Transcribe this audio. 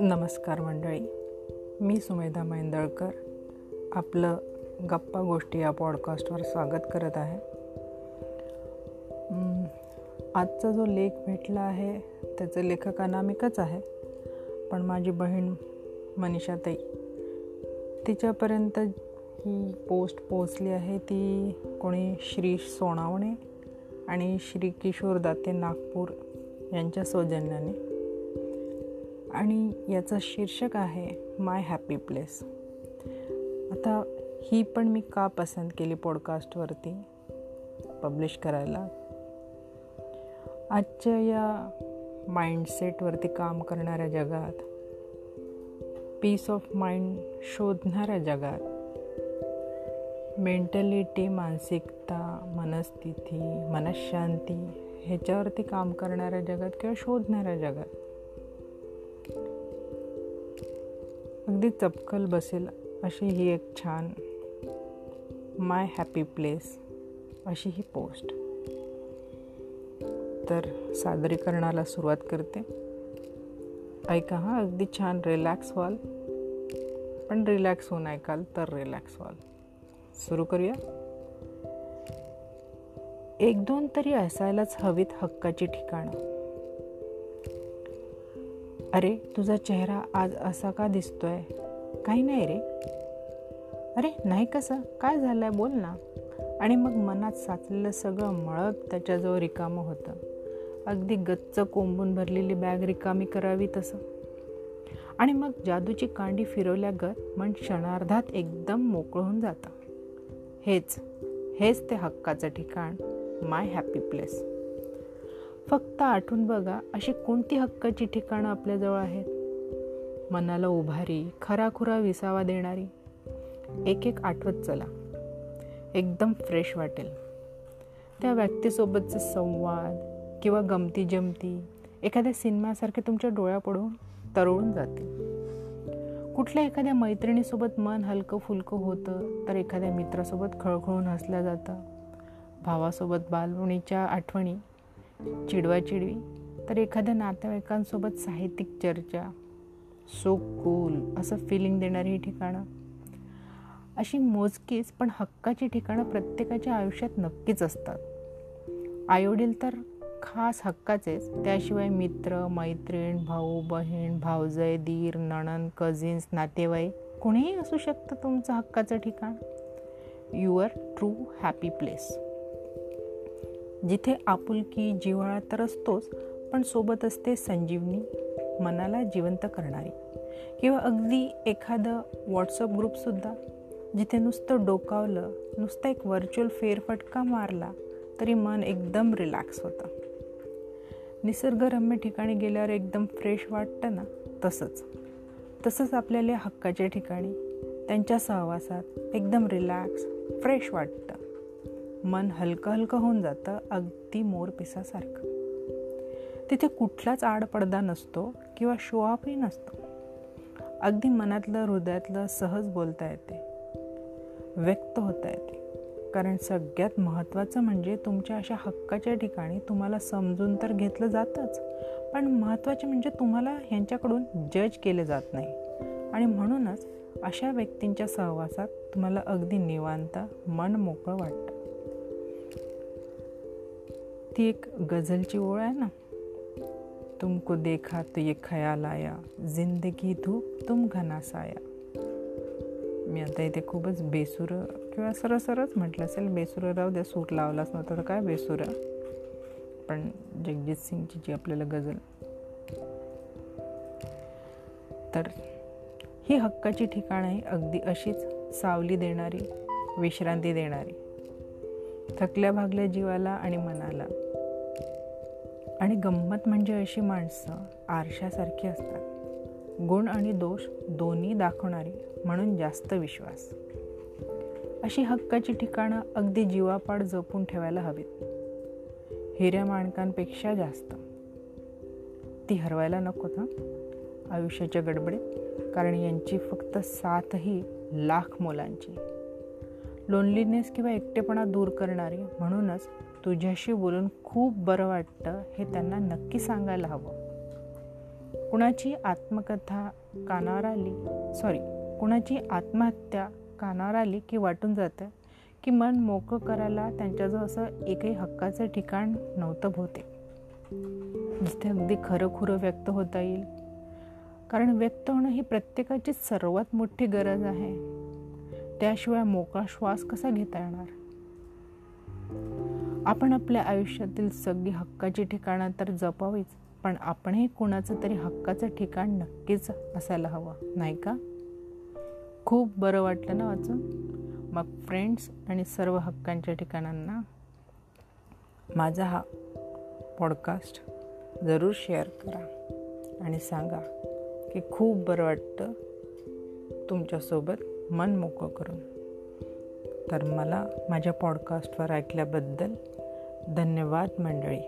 नमस्कार मंडळी. मी सुमेधा मैंदळकर आपलं गप्पा गोष्टी या पॉडकास्टवर स्वागत करत आहे. आजचा जो लेख भेटला आहे त्याचं लेखक अनामिकच आहे. पण माझी बहीण मनीषाताई तिच्यापर्यंत ही पोस्ट पोचली आहे ती कोणी श्री सोनावणे आणि श्री किशोर दाते नागपूर यांच्या सौजन्याने. आणि याचं शीर्षक आहे माय हॅपी प्लेस आता ही पण मी का पसंत केली पॉडकास्टवरती पब्लिश करायला? आजच्या या माइंडसेटवरती काम करणाऱ्या जगात पीस ऑफ माइंड शोधणाऱ्या जगात मेंटॅलिटी मानसिकता मनस्थिती मनशांती ह्याच्यावरती काम करणाऱ्या जगात किंवा शोधणाऱ्या जगात अगदी चपकल बसेल अशी ही एक छान माय हॅपी प्लेस अशी ही पोस्ट. तर सादरीकरणाला सुरुवात करते. ऐका हा अगदी छान रिलॅक्स व्हाल पण रिलॅक्स होऊन ऐकाल तर रिलॅक्स व्हाल सुरू करूया. एक दोन तरी असायलाच हवीत हक्काची ठिकाणं. अरे तुझा चेहरा आज असा का दिसतोय? काही नाही रे. अरे नाही कसं? काय झालंय? बोल ना. आणि मग मनात साचलेलं सगळं मळत त्याच्याजवळ रिकामं होतं. अगदी गच्च कोंबून भरलेली बॅग रिकामी करावी तसं. आणि मग जादूची कांडी फिरवल्यागत मन क्षणार्धात एकदम मोकळं होऊन जातं. हेच हेच ते हक्काचं ठिकाण. माय हॅपी प्लेस फक्त आठवून बघा अशी कोणती हक्काची ठिकाणं आपल्याजवळ आहेत. मनाला उभारी खराखुरा विसावा देणारी. एक एक आठवत चला. एकदम फ्रेश वाटेल. त्या व्यक्तीसोबतचे संवाद किंवा गमती जमती एखाद्या सिनेमासारखे तुमच्या डोळ्यापडून तरळून जातील. कुठल्या एखाद्या मैत्रिणीसोबत मन हलकं फुलकं होतं तर एखाद्या मित्रासोबत खळखळून हसलं जातं. भावासोबत बालवणीच्या आठवणी चिडवाचिडवी. तर एखाद्या नातेवाईकांसोबत साहित्यिक चर्चा सो कूल असं फिलिंग देणारी ही ठिकाणं. अशी मोजकीच पण हक्काची ठिकाणं प्रत्येकाच्या आयुष्यात नक्कीच असतात. आईवडील तर खास हक्काचेच. त्याशिवाय मित्र मैत्रीण भाऊ बहीण भावजय दीर नणन कझिन्स नातेवाईक कोणीही असू शकतं तुमचं हक्काचं ठिकाण. युअर ट्रू हॅपी प्लेस जिथे आपुलकी जिव्हाळा तर असतोच पण सोबत असते संजीवनी मनाला जिवंत करणारी. किंवा अगदी एखादं व्हॉट्सअप ग्रुपसुद्धा जिथे नुसतं डोकावलं नुसतं एक व्हर्च्युअल फेरफटका मारला तरी मन एकदम रिलॅक्स होतं. निसर्गरम्य ठिकाणी गेल्यावर एकदम फ्रेश वाटतं ना तसंच. तसंच आपल्याला हक्काच्या ठिकाणी त्यांच्या सहवासात एकदम रिलॅक्स फ्रेश वाटतं. मन हलकं हलकं होऊन जातं अगदी मोर पिसासारखं. तिथे कुठलाच आडपडदा नसतो किंवा शोआपही नसतो. अगदी मनातलं हृदयातलं सहज बोलता येते. व्यक्त होता येते. कारण सगळ्यात महत्त्वाचं म्हणजे तुमच्या अशा हक्काच्या ठिकाणी तुम्हाला समजून तर घेतलं जातंच पण महत्त्वाचे म्हणजे तुम्हाला ह्यांच्याकडून जज केले जात नाही. आणि म्हणूनच अशा व्यक्तींच्या सहवासात तुम्हाला अगदी निवांत मन मोकळं वाटतं. ती एक गझलची ओळ आहे ना? तुमको देखा तो ये खयाल आया जिंदगी धूप तुम घना साया. मी आता इथे खूपच बेसुरं किंवा सरसरच म्हटलं असेल बेसुरं राहू द्या सूट लावलाच नव्हता तर काय बेसुरं? पण जगजित सिंगची जी आपल्याला गझल. तर ही हक्काची ठिकाणं आहे अगदी अशीच सावली देणारी विश्रांती देणारी. थकल्या भागल्या जीवाला आणि मनाला. आणि गंमत म्हणजे अशी माणसं आरशासारखी असतात. गुण आणि दोष दोन्ही दाखवणारी म्हणून जास्त विश्वास. अशी हक्काची ठिकाणं अगदी जीवापाड जपून ठेवायला हवीत. हिऱ्या माणकांपेक्षा जास्त. ती हरवायला नको ना आयुष्याच्या गडबडीत. कारण यांची फक्त सातही लाख मुलांची. लोनलीनेस किंवा एकटेपणा दूर करणारी म्हणूनच तुझ्याशी बोलून खूप बरं वाटतं हे त्यांना नक्की सांगायला हवं. कुणाची आत्मकथा कानावर आली सॉरी कुणाची आत्महत्या कानावर आली की वाटून जातं की मन मोकळं करायला त्यांच्याजवळ असं एकही हक्काचं ठिकाण नव्हतं भोवते जिथे अगदी खरं खुरं व्यक्त होता येईल. कारण व्यक्त होणं ही प्रत्येकाची सर्वात मोठी गरज आहे. त्याशिवाय मोकळा श्वास कसा घेता येणार? आपण आपल्या आयुष्यातील सगळी हक्काची ठिकाणं तर जपावीच पण आपणही कुणाचं तरी हक्काचं ठिकाण नक्कीच असायला हवं नाही का? खूप बरं वाटलं ना वाचून. मग फ्रेंड्स आणि सर्व हक्कांच्या ठिकाणांना माझा हा पॉडकास्ट जरूर शेअर करा आणि सांगा की खूप बरं वाटतं तुमच्यासोबत मन मोकळं करून. तर मला माझ्या पॉडकास्टवर ऐकल्याबद्दल धन्यवाद मंडळी.